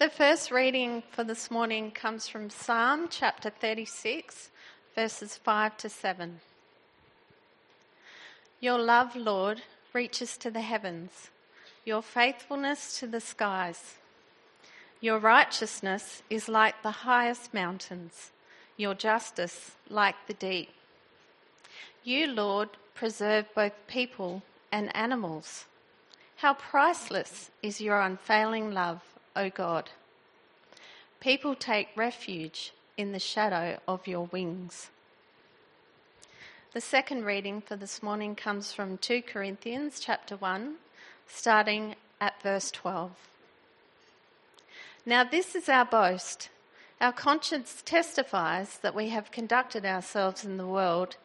The first reading for this morning comes from Psalm chapter 36, verses 5 to 7. Your love, Lord, reaches to the heavens, your faithfulness to the skies. Your righteousness is like the highest mountains, your justice like the deep. You, Lord, preserve both people and animals. How priceless is your unfailing love, O God. People take refuge in the shadow of your wings. The second reading for this morning comes from 2 Corinthians chapter 1, starting at verse 12. Now, this is our boast. Our conscience testifies that we have conducted ourselves in the world,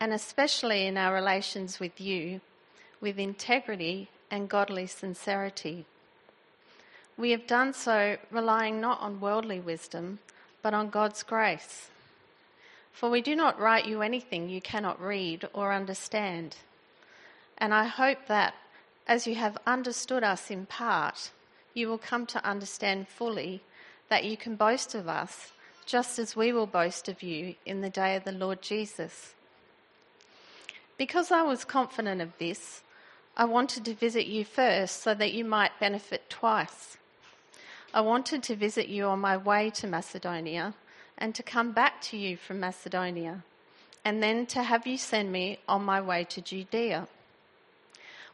and especially in our relations with you, with integrity and godly sincerity. We have done so relying not on worldly wisdom, but on God's grace. For we do not write you anything you cannot read or understand. And I hope that, as you have understood us in part, you will come to understand fully that you can boast of us, just as we will boast of you in the day of the Lord Jesus. Because I was confident of this, I wanted to visit you first so that you might benefit twice. I wanted to visit you on my way to Macedonia and to come back to you from Macedonia, and then to have you send me on my way to Judea.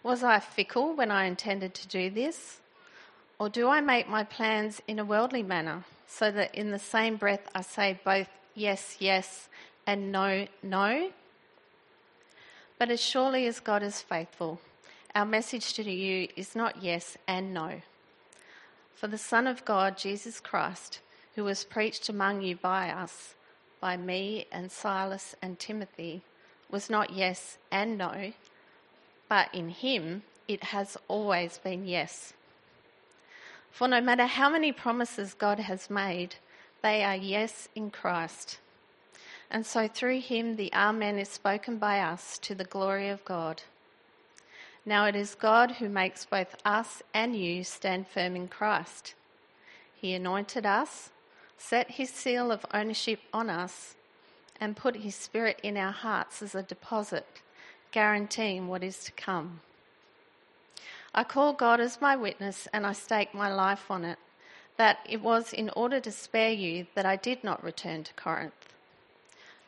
Was I fickle when I intended to do this? Or do I make my plans in a worldly manner, so that in the same breath I say both yes, yes, and no, no? But as surely as God is faithful, our message to you is not yes and no. For the Son of God, Jesus Christ, who was preached among you by us, by me and Silas and Timothy, was not yes and no, but in him it has always been yes. For no matter how many promises God has made, they are yes in Christ. And so through him the Amen is spoken by us to the glory of God. Now it is God who makes both us and you stand firm in Christ. He anointed us, set his seal of ownership on us, and put his spirit in our hearts as a deposit, guaranteeing what is to come. I call God as my witness and I stake my life on it, that it was in order to spare you that I did not return to Corinth.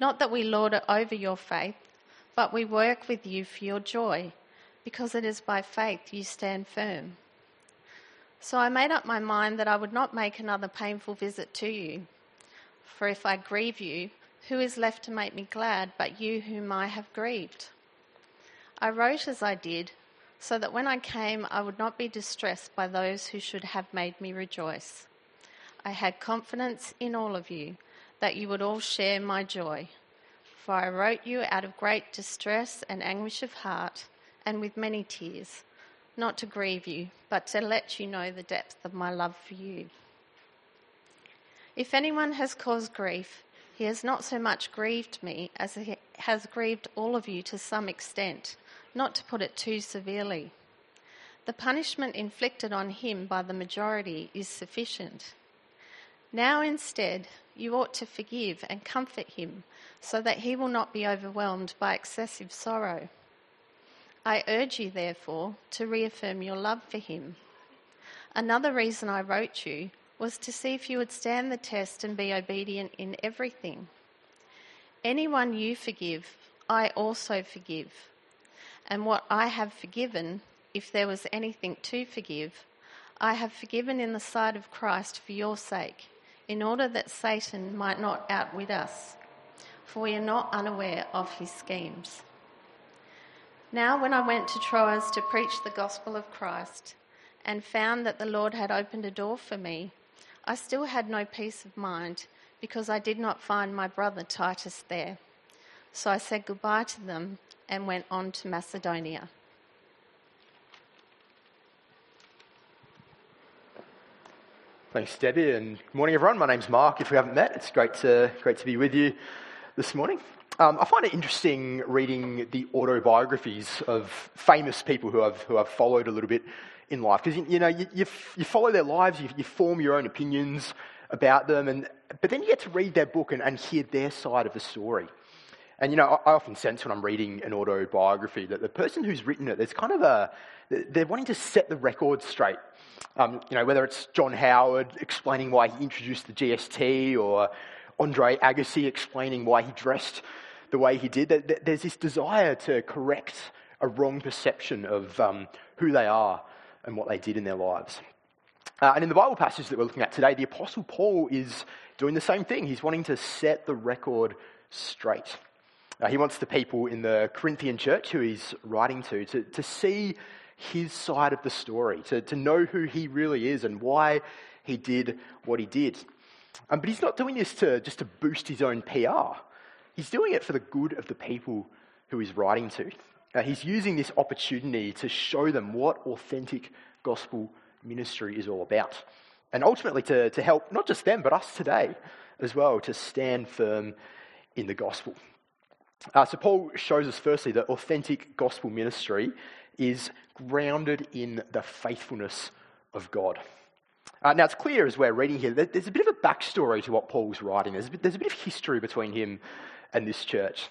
Not that we lord it over your faith, but we work with you for your joy because it is by faith you stand firm. So I made up my mind that I would not make another painful visit to you. For if I grieve you, who is left to make me glad but you whom I have grieved? I wrote as I did, so that when I came I would not be distressed by those who should have made me rejoice. I had confidence in all of you that you would all share my joy. For I wrote you out of great distress and anguish of heart and with many tears, not to grieve you, but to let you know the depth of my love for you. If anyone has caused grief, he has not so much grieved me as he has grieved all of you to some extent, not to put it too severely. The punishment inflicted on him by the majority is sufficient. Now, instead, you ought to forgive and comfort him so that he will not be overwhelmed by excessive sorrow. I urge you, therefore, to reaffirm your love for him. Another reason I wrote you was to see if you would stand the test and be obedient in everything. Anyone you forgive, I also forgive. And what I have forgiven, if there was anything to forgive, I have forgiven in the sight of Christ for your sake, in order that Satan might not outwit us, for we are not unaware of his schemes. Now, when I went to Troas to preach the gospel of Christ and found that the Lord had opened a door for me, I still had no peace of mind because I did not find my brother Titus there. So I said goodbye to them and went on to Macedonia. Thanks, Debbie, and good morning, everyone. My name's Mark. If we haven't met, it's great to, great to be with you this morning. Um, I find it interesting reading the autobiographies of famous people who I've, who I've followed a little bit in life because, you know, you, you, you, follow their lives, you, you, form your own opinions about them, and, but then you get to read their book and, and hear their side of the story. And, you know, I, I often sense when I'm reading an autobiography that the person who's written it, there's kind of a, they're wanting to set the record straight. Um, you know, whether it's John Howard explaining why he introduced the GST or Andre Agassi explaining why he dressed the way he did, there's this desire to correct a wrong perception of um, who they are and what they did in their lives. Uh, and in the Bible passage that we're looking at today, the Apostle Paul is doing the same thing. He's wanting to set the record straight. Uh, he wants the people in the Corinthian church who he's writing to to, to see his side of the story, to, to know who he really is and why he did what he did. Um, but he's not doing this to, just to boost his own PR. He's doing it for the good of the people who he's writing to. Uh, he's using this opportunity to show them what authentic gospel ministry is all about. And ultimately to, to help not just them, but us today as well to stand firm in the gospel. Uh, so, Paul shows us firstly that authentic gospel ministry is grounded in the faithfulness of God. Uh, now, it's clear as we're reading here that there's a bit of a backstory to what Paul's writing. There's a bit, there's a bit of history between him and this church.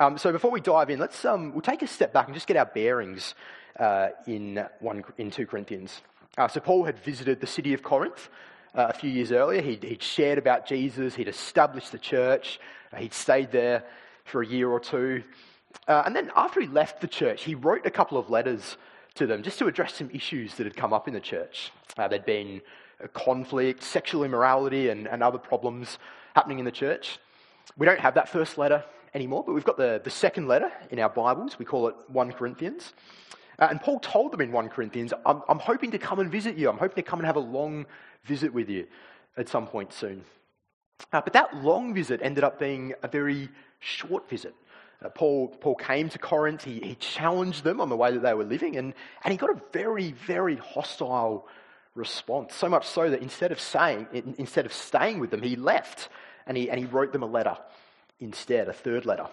Um, so, before we dive in, let's um, we'll take a step back and just get our bearings uh, in, one, in 2 Corinthians. Uh, so, Paul had visited the city of Corinth uh, a few years earlier. He'd, he'd, shared about Jesus, he'd established the church, uh, he'd stayed there for a year or two. Uh, and then after he left the church, he wrote a couple of letters to them just to address some issues that had come up in the church. Uh, there'd been conflict, sexual immorality, and, and other problems happening in the church. We don't have that first letter anymore, but we've got the, the second letter in our Bibles. We call it 1 Corinthians. Uh, and Paul told them in 1 Corinthians, I'm, I'm hoping to come and visit you. I'm hoping to come and have a long visit with you at some point soon. Uh, but that long visit ended up being a very short visit. Uh, Paul, Paul came to Corinth, he, he challenged them on the way that they were living, and, and he got a very, very hostile response. So much so that instead of saying, instead of staying with them, he left and he, and he wrote them a letter instead, a third letter.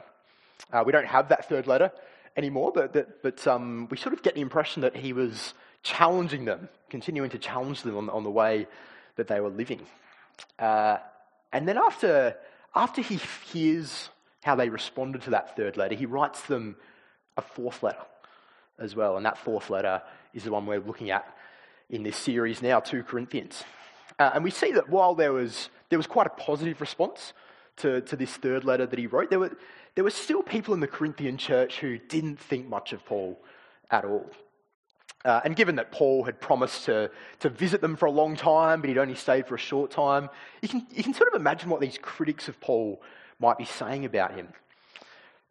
Uh, we don't have that third letter anymore, but, but, but um, we sort of get the impression that he was challenging them, continuing to challenge them on, on the way that they were living. Uh, and then after, after he hears how they responded to that third letter, he writes them a fourth letter as well. And that fourth letter is the one we're looking at in this series now, 2 Corinthians. Uh, and we see that while there was, there was quite a positive response to, to this third letter that he wrote, there were, there were still people in the Corinthian church who didn't think much of Paul at all. Uh, and given that Paul had promised to, to visit them for a long time, but he'd only stayed for a short time, you can, you can sort of imagine what these critics of Paul might be saying about him.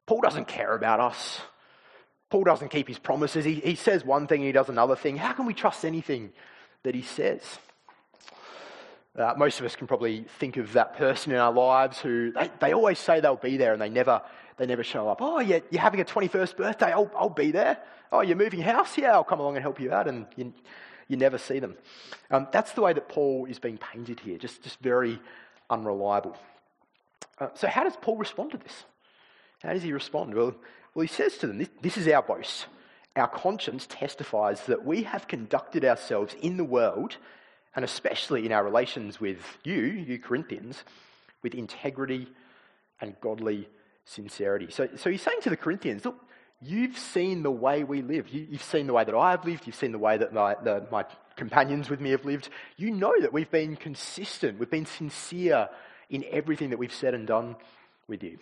Paul doesn't care about us. Paul doesn't keep his promises. He, he says one thing, and he does another thing. How can we trust anything that he says? Uh, most of us can probably think of that person in our lives who they, they always say they'll be there and they never, they never show up. Oh, yeah, you're having a 21st birthday, I'll, I'll be there. Oh, you're moving house? Yeah, I'll come along and help you out. And you, you never see them. Um, that's the way that Paul is being painted here, just, just very unreliable. Uh, so, how does Paul respond to this? How does he respond? Well, well he says to them, this, this is our boast. Our conscience testifies that we have conducted ourselves in the world and especially in our relations with you, you Corinthians, with integrity and godly sincerity. So, so he's saying to the Corinthians, look, you've seen the way we live. You, have seen the way that I've lived. You've seen the way that my, the, my companions with me have lived. You know that we've been consistent. We've been sincere in everything that we've said and done with you.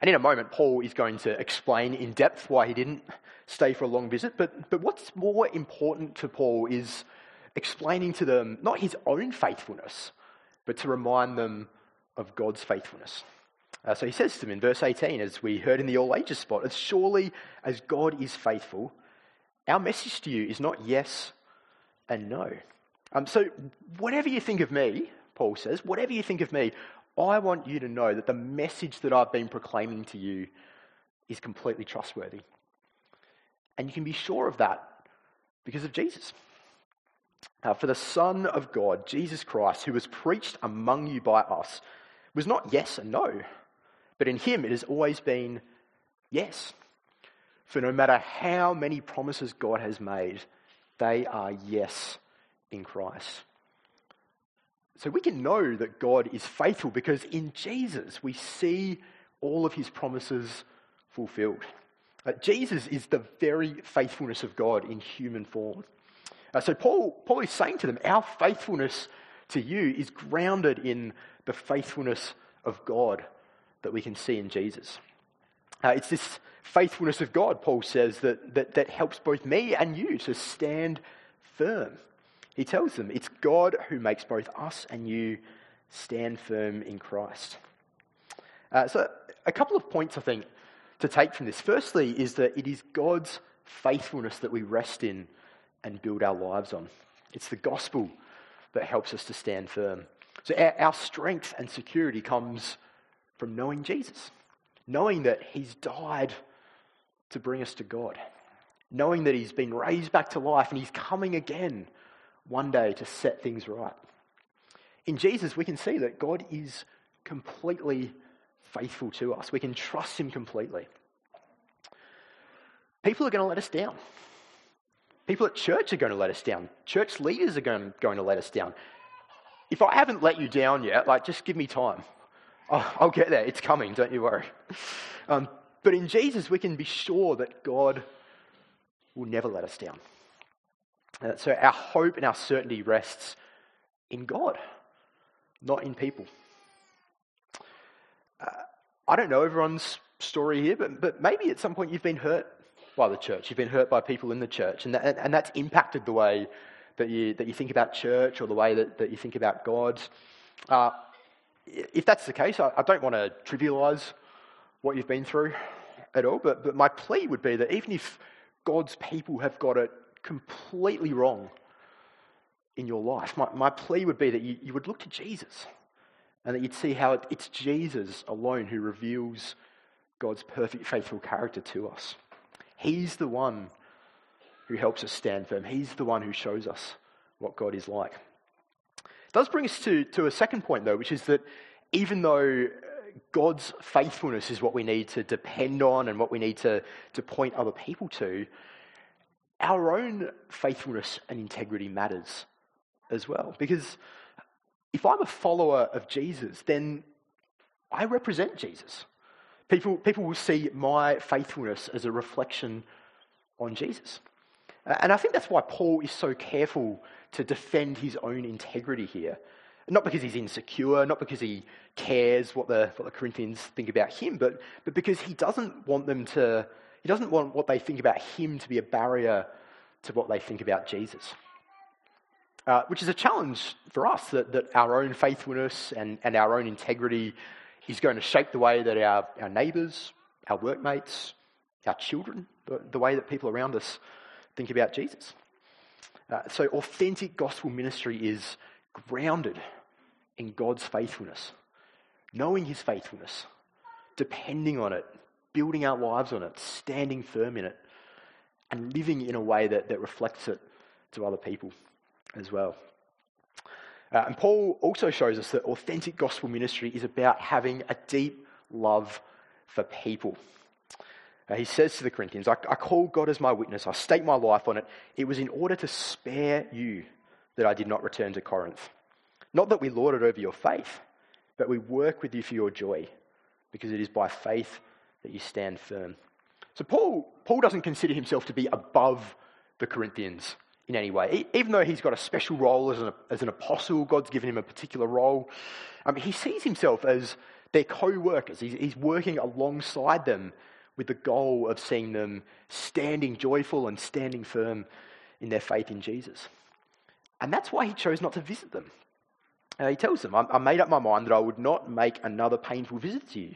And in a moment, Paul is going to explain in depth why he didn't stay for a long visit. But, but what's more important to Paul is explaining to them not his own faithfulness, but to remind them of God's faithfulness. Uh, so he says to them in verse 18, as we heard in the All Ages spot, as surely as God is faithful, our message to you is not yes and no. Um, so, whatever you think of me, Paul says, whatever you think of me, I want you to know that the message that I've been proclaiming to you is completely trustworthy. And you can be sure of that because of Jesus. Uh, for the Son of God, Jesus Christ, who was preached among you by us, was not yes and no, but in him it has always been yes. For no matter how many promises God has made, They are yes in Christ. So we can know that God is faithful because in Jesus we see all of his promises fulfilled. Uh, Jesus is the very faithfulness of God in human form. Uh, so Paul, Paul is saying to them, our faithfulness to you is grounded in the faithfulness of God that we can see in Jesus. Uh, it's this faithfulness of God, Paul says, that, that, that helps both me and you to stand firm. He tells them it's God who makes both us and you stand firm in Christ. Uh, so, a couple of points I think to take from this. Firstly, is that it is God's faithfulness that we rest in and build our lives on. It's the gospel that helps us to stand firm. So, our, our strength and security comes from knowing Jesus, knowing that He's died to bring us to God, knowing that He's been raised back to life and He's coming again one day to set things right. In Jesus, we can see that God is completely faithful to us. We can trust Him completely. People are going to let us down. People at church are going to let us down. Church leaders are going, going to let us down. If I haven't let you down yet, like, just give me time. I'll, get there. It's coming, don't you worry. Um, but in Jesus, we can be sure that God will never let us down. Uh, so our hope and our certainty rests in God, not in people. Uh, I don't know everyone's story here, but, but maybe at some point you've been hurt by the church. You've been hurt by people in the church, and, that, and that's impacted the way that you, that you think about church or the way that, that you think about God. Uh, if that's the case, I, I don't want to trivialize what you've been through at all, but, but my plea would be that even if God's people have got it completely wrong in your life, my, my plea would be that you, you would look to Jesus and that you'd see how it, it's Jesus alone who reveals God's perfect, faithful character to us. He's the one who helps us stand firm. He's the one who shows us what God is like. It does bring us to, to a second point, though, which is that even though God's faithfulness is what we need to depend on and what we need to, to point other people to, our own faithfulness and integrity matters as well. Because if I'm a follower of Jesus, then I represent Jesus. People, people will see my faithfulness as a reflection on Jesus. And I think that's why Paul is so careful to defend his own integrity here. Not because he's insecure, not because he cares what the, what the Corinthians think about him, but, but because he doesn't want them to, he doesn't want what they think about him to be a barrier to what they think about Jesus. Uh, which is a challenge for us that, that our own faithfulness and, and our own integrity is going to shape the way that our, our neighbours, our workmates, our children, the, the way that people around us think about Jesus. Uh, so, authentic gospel ministry is grounded in God's faithfulness, knowing His faithfulness, depending on it, building our lives on it, standing firm in it, and living in a way that, that reflects it to other people as well. Uh, and Paul also shows us that authentic gospel ministry is about having a deep love for people. Uh, he says to the Corinthians, I, I call God as my witness, I stake my life on it. It was in order to spare you that I did not return to Corinth. Not that we lord it over your faith, but we work with you for your joy, because it is by faith that you stand firm. So Paul, Paul doesn't consider himself to be above the Corinthians in any way. Even though he's got a special role as an, as an apostle, God's given him a particular role, um, he sees himself as their co workers. He's, he's working alongside them with the goal of seeing them standing joyful and standing firm in their faith in Jesus. And that's why he chose not to visit them. Uh, he tells them, I made up my mind that I would not make another painful visit to you.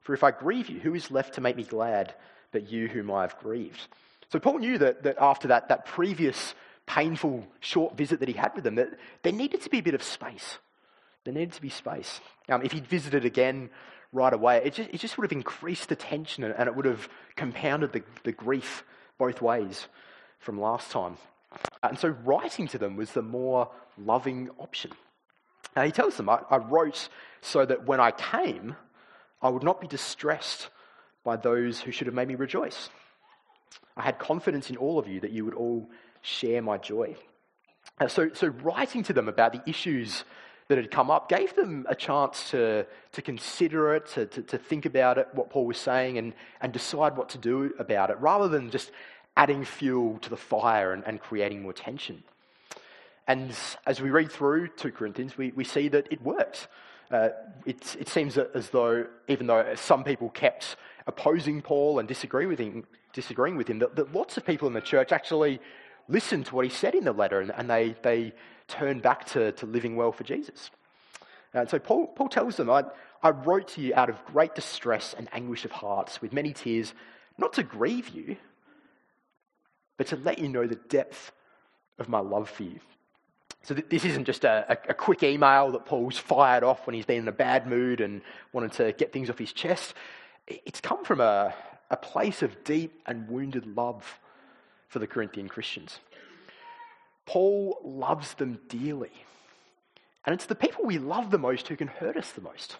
For if I grieve you, who is left to make me glad but you whom I have grieved? So Paul knew that, that after that, that previous painful short visit that he had with them, that there needed to be a bit of space. There needed to be space. Um, if he'd visited again right away, it just, it just would have increased the tension and it would have compounded the, the grief both ways from last time. And so writing to them was the more loving option. Now he tells them, I, I wrote so that when I came, I would not be distressed by those who should have made me rejoice. I had confidence in all of you that you would all share my joy. Uh, so, so, writing to them about the issues that had come up gave them a chance to, to consider it, to, to, to think about it, what Paul was saying, and, and decide what to do about it, rather than just adding fuel to the fire and, and creating more tension. And as we read through 2 Corinthians, we, we see that it works. Uh, it, it seems as though, even though some people kept opposing Paul and disagree with him, disagreeing with him, that, that lots of people in the church actually listened to what he said in the letter and, and they, they turned back to, to living well for Jesus. And so Paul, Paul tells them, I, I wrote to you out of great distress and anguish of hearts with many tears, not to grieve you, but to let you know the depth of my love for you. So th- this isn't just a, a, quick email that Paul's fired off when he's been in a bad mood and wanted to get things off his chest. It's come from a, a place of deep and wounded love for the Corinthian Christians. Paul loves them dearly. And it's the people we love the most who can hurt us the most.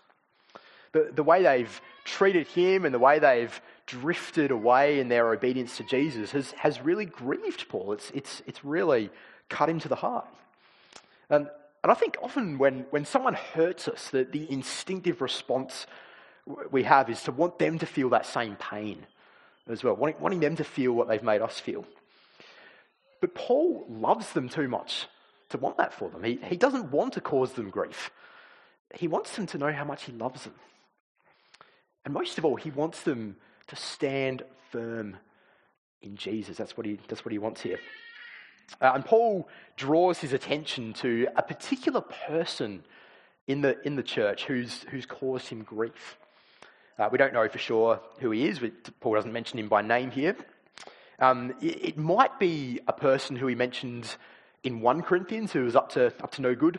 The, the way they've treated him and the way they've drifted away in their obedience to Jesus has, has really grieved Paul. It's, it's, it's really cut him to the heart. And, and I think often when, when someone hurts us, the, the instinctive response we have is to want them to feel that same pain as well, wanting, wanting them to feel what they've made us feel. But Paul loves them too much to want that for them. He, he doesn't want to cause them grief. He wants them to know how much he loves them. And most of all, he wants them to stand firm in Jesus. That's what he, that's what he wants here. Uh, and Paul draws his attention to a particular person in the, in the church who's, who's caused him grief. Uh, we don't know for sure who he is. Paul doesn't mention him by name here. Um, it, it, might be a person who he mentions in 1 Corinthians who was up to, up to no good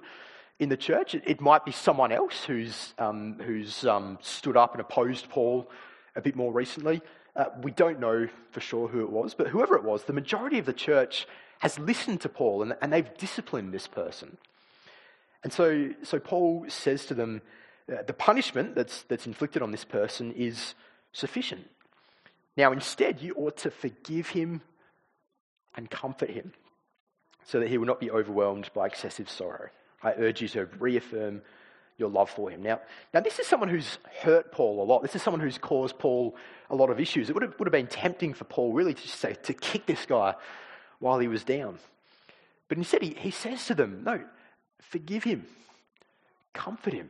in the church. It, it might be someone else who's, um, who's um, stood up and opposed Paul a bit more recently. Uh, we don't know for sure who it was, but whoever it was, the majority of the church has listened to Paul and, and they've disciplined this person. And so, so Paul says to them, Uh, the punishment that's, that's inflicted on this person is sufficient. Now, instead, you ought to forgive him and comfort him so that he will not be overwhelmed by excessive sorrow. I urge you to reaffirm your love for him. Now, now this is someone who's hurt Paul a lot. This is someone who's caused Paul a lot of issues. It would have, would have been tempting for Paul really to say, to kick this guy while he was down. But instead, he, he says to them, No, forgive him, comfort him,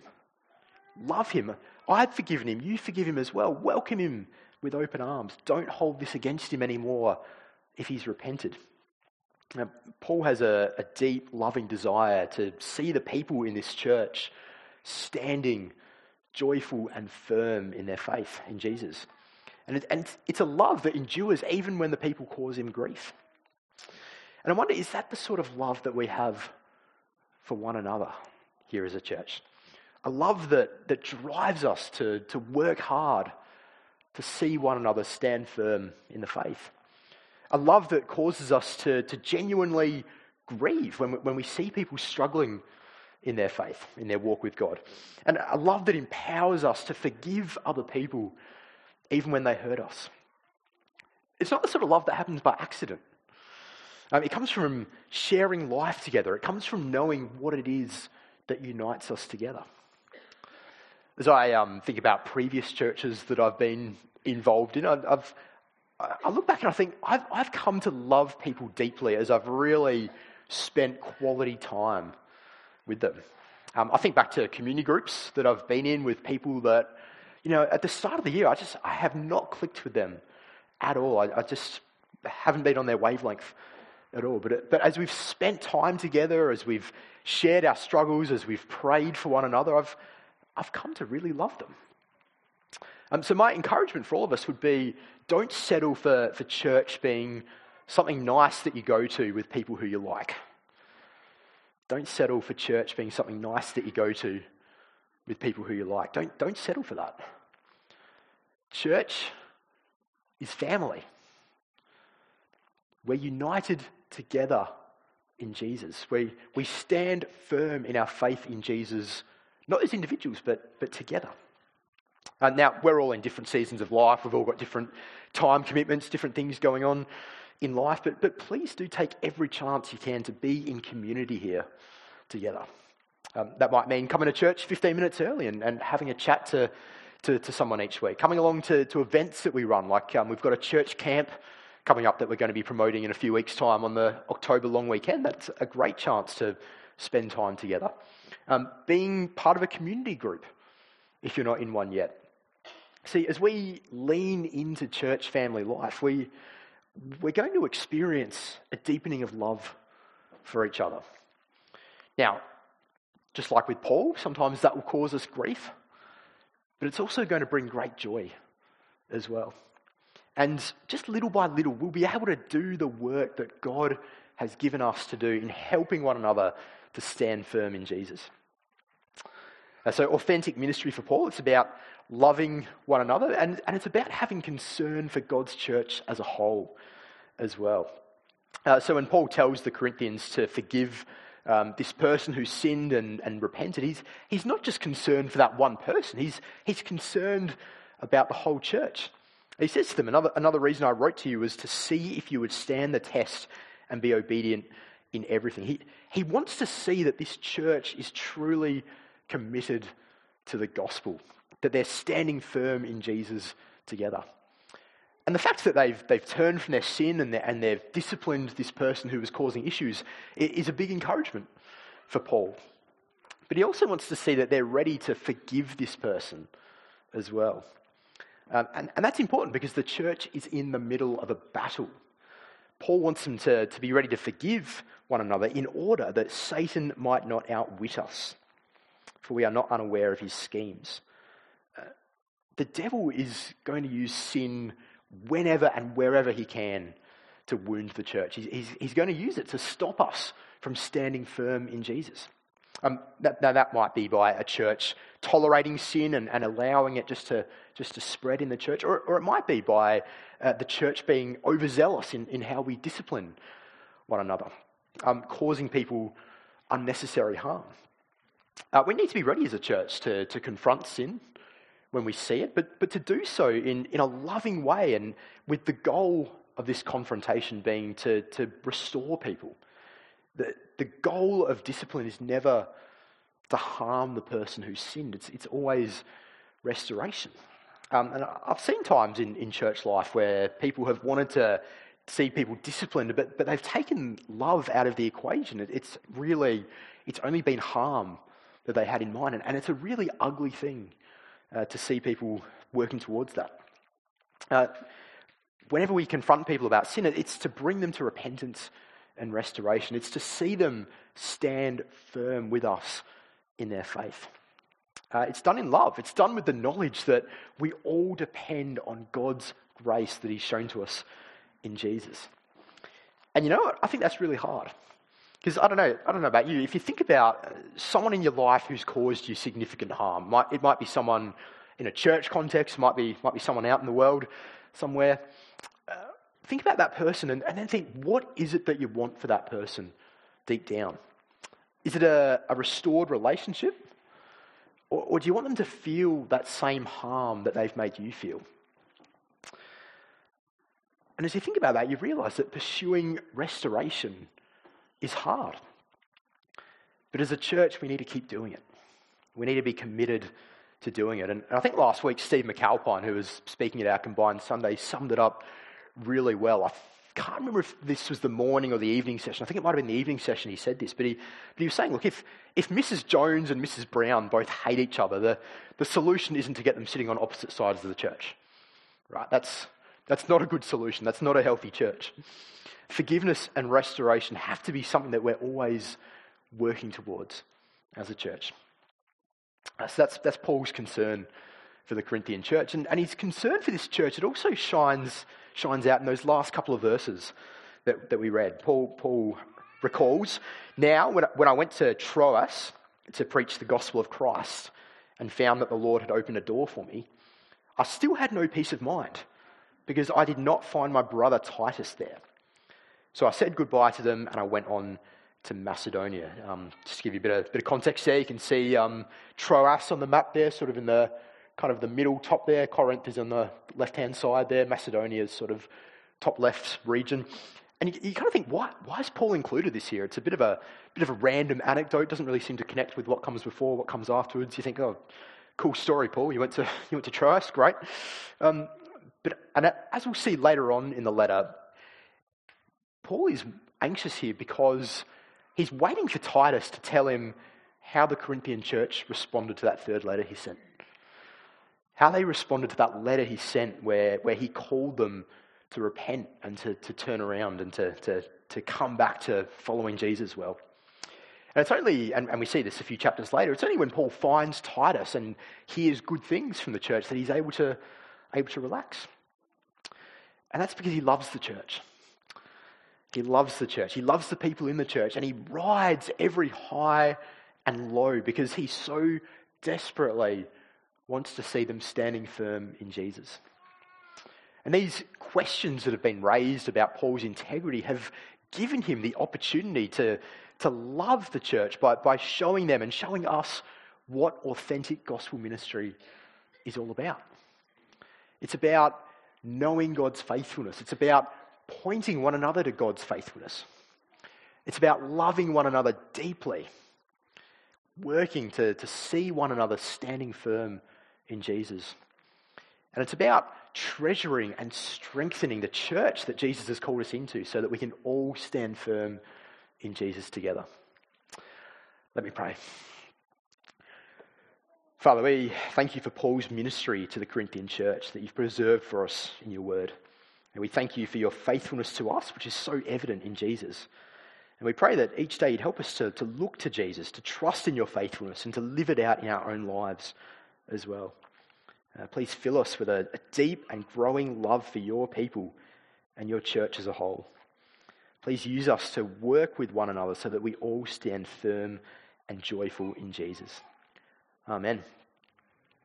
love him. I've forgiven him, you forgive him as well. Welcome him with open arms. Don't hold this against him anymore if he's repented. Now, Paul has a, a deep, loving desire to see the people in this church standing joyful and firm in their faith in Jesus. And, it, and it's a love that endures even when the people cause him grief. And I wonder, is that the sort of love that we have for one another here as a church? A love that, that drives us to, to work hard to see one another stand firm in the faith. A love that causes us to, to genuinely grieve when we, when we see people struggling in their faith, in their walk with God. And a love that empowers us to forgive other people even when they hurt us. It's not the sort of love that happens by accident. Um, it comes from sharing life together, it comes from knowing what it is that unites us together. As I um, think about previous churches that I've been involved in, I've, I look back and I think I've, I've come to love people deeply as I've really spent quality time with them. Um, I think back to community groups that I've been in with people that, you know, at the start of the year, I just I have not clicked with them at all. I, I just haven't been on their wavelength at all. But, it, but as we've spent time together, as we've shared our struggles, as we've prayed for one another, I've, I've come to really love them. Um, so, my encouragement for all of us would be don't settle for, for church being something nice that you go to with people who you like. Don't settle for church being something nice that you go to with people who you like. Don't, don't settle for that. Church is family. We're united together in Jesus. We, we stand firm in our faith in Jesus not as individuals, but, but together. Now, we're all in different seasons of life. We've all got different time commitments, different things going on in life, but, but please do take every chance you can to be in community here together. Um, that might mean coming to church 15 minutes early and, and having a chat to, to, to, someone each week, coming along to, to events that we run, like um, we've got a church camp coming up that we're going to be promoting in a few weeks' time on the October long weekend. That's a great chance to spend time together. Um, being part of a community group, if you're not in one yet. See, as we lean into church family life, we, we're going to experience a deepening of love for each other. Now, just like with Paul, sometimes that will cause us grief, but it's also going to bring great joy as well. And just little by little, we'll be able to do the work that God has given us to do in helping one another to stand firm in Jesus. Uh, so, authentic ministry for Paul, it's about loving one another and, and it's about having concern for God's church as a whole as well. Uh, so, when Paul tells the Corinthians to forgive um, this person who sinned and, and repented, he's, he's not just concerned for that one person, he's, he's concerned about the whole church. He says to them, another, another reason I wrote to you was to see if you would stand the test and be obedient in everything. He, he wants to see that this church is truly committed to the gospel, that they're standing firm in Jesus together. And the fact that they've, they've turned from their sin and, and they've disciplined this person who was causing issues is a big encouragement for Paul. But he also wants to see that they're ready to forgive this person as well. Um, and, and that's important because the church is in the middle of a battle. Paul wants them to, to be ready to forgive one another in order that Satan might not outwit us, for we are not unaware of his schemes. Uh, the devil is going to use sin whenever and wherever he can to wound the church. He's, he's, he's going to use it to stop us from standing firm in Jesus. Um, that, now, that might be by a church tolerating sin and, and allowing it just to, just to spread in the church, or, or it might be by uh, the church being overzealous in, in how we discipline one another, um, causing people unnecessary harm. Uh, we need to be ready as a church to, to confront sin when we see it, but, but to do so in, in a loving way and with the goal of this confrontation being to, to restore people. The goal of discipline is never to harm the person who sinned, it's, it's always restoration. Um, and I've seen times in, in church life where people have wanted to see people disciplined, but, but they've taken love out of the equation. It, it's really, it's only been harm that they had in mind. And, and it's a really ugly thing uh, to see people working towards that. Uh, whenever we confront people about sin, it's to bring them to repentance and restoration. It's to see them stand firm with us in their faith. Uh, it's done in love. It's done with the knowledge that we all depend on God's grace that He's shown to us in Jesus. And you know what? I think that's really hard. Because I don't know, I don't know about you. If you think about uh, someone in your life who's caused you significant harm, it might be someone in a church context, might be might be someone out in the world somewhere. Think about that person and, and, then think, what is it that you want for that person deep down? Is it a, a restored relationship? Or, or do you want them to feel that same harm that they've made you feel? And as you think about that, you realize that pursuing restoration is hard. But as a church, we need to keep doing it. We need to be committed to doing it. And I think last week, Steve McAlpine, who was speaking at our combined Sunday, summed it up really well. I can't remember if this was the morning or the evening session. I think it might have been the evening session he said this, but he, but he was saying, look, if, if Mrs. Jones and Mrs. Brown both hate each other, the, the solution isn't to get them sitting on opposite sides of the church. Right? That's, that's not a good solution. That's not a healthy church. Forgiveness and restoration have to be something that we're always working towards as a church. Uh, so that's, that's Paul's concern for the Corinthian church. And, and his concern for this church, it also shines, shines out in those last couple of verses that, that we read. Paul, Paul recalls, Now, when I, when I went to Troas to preach the gospel of Christ and found that the Lord had opened a door for me, I still had no peace of mind because I did not find my brother Titus there. So I said goodbye to them and I went on to Macedonia. Um, just to give you a bit of, bit of context there, you can see um, Troas on the map there, sort of in the kind of the middle top there. Corinth is on the left hand side there. Macedonia is sort of top left region. And you, you, kind of think, why, why is Paul included this here? It's a bit of a bit of a random anecdote. Doesn't really seem to connect with what comes before, what comes afterwards. You think, oh, cool story, Paul. You went to you went to Troas, great. Um, but and as we'll see later on in the letter, Paul is anxious here because he's waiting for Titus to tell him how the Corinthian church responded to that third letter he sent. How they responded to that letter he sent, where, where he called them to repent and to, to turn around and to, to, to come back to following Jesus well. And it's only, and, and we see this a few chapters later, it's only when Paul finds Titus and hears good things from the church that he's able to, able to relax. And that's because he loves the church. He loves the church. He loves the people in the church. And he rides every high and low because he so desperately wants to see them standing firm in Jesus. And these questions that have been raised about Paul's integrity have given him the opportunity to, to love the church by, by showing them and showing us what authentic gospel ministry is all about. It's about knowing God's faithfulness. It's about pointing one another to God's faithfulness. It's about loving one another deeply, working to, to see one another standing firm in Jesus. And it's about treasuring and strengthening the church that Jesus has called us into so that we can all stand firm in Jesus together. Let me pray. Father, we thank you for Paul's ministry to the Corinthian church that you've preserved for us in your word. And we thank you for your faithfulness to us, which is so evident in Jesus. And we pray that each day you'd help us to, to look to Jesus, to trust in your faithfulness, and to live it out in our own lives as well. Uh, please fill us with a, a deep and growing love for your people and your church as a whole. Please use us to work with one another so that we all stand firm and joyful in Jesus. Amen.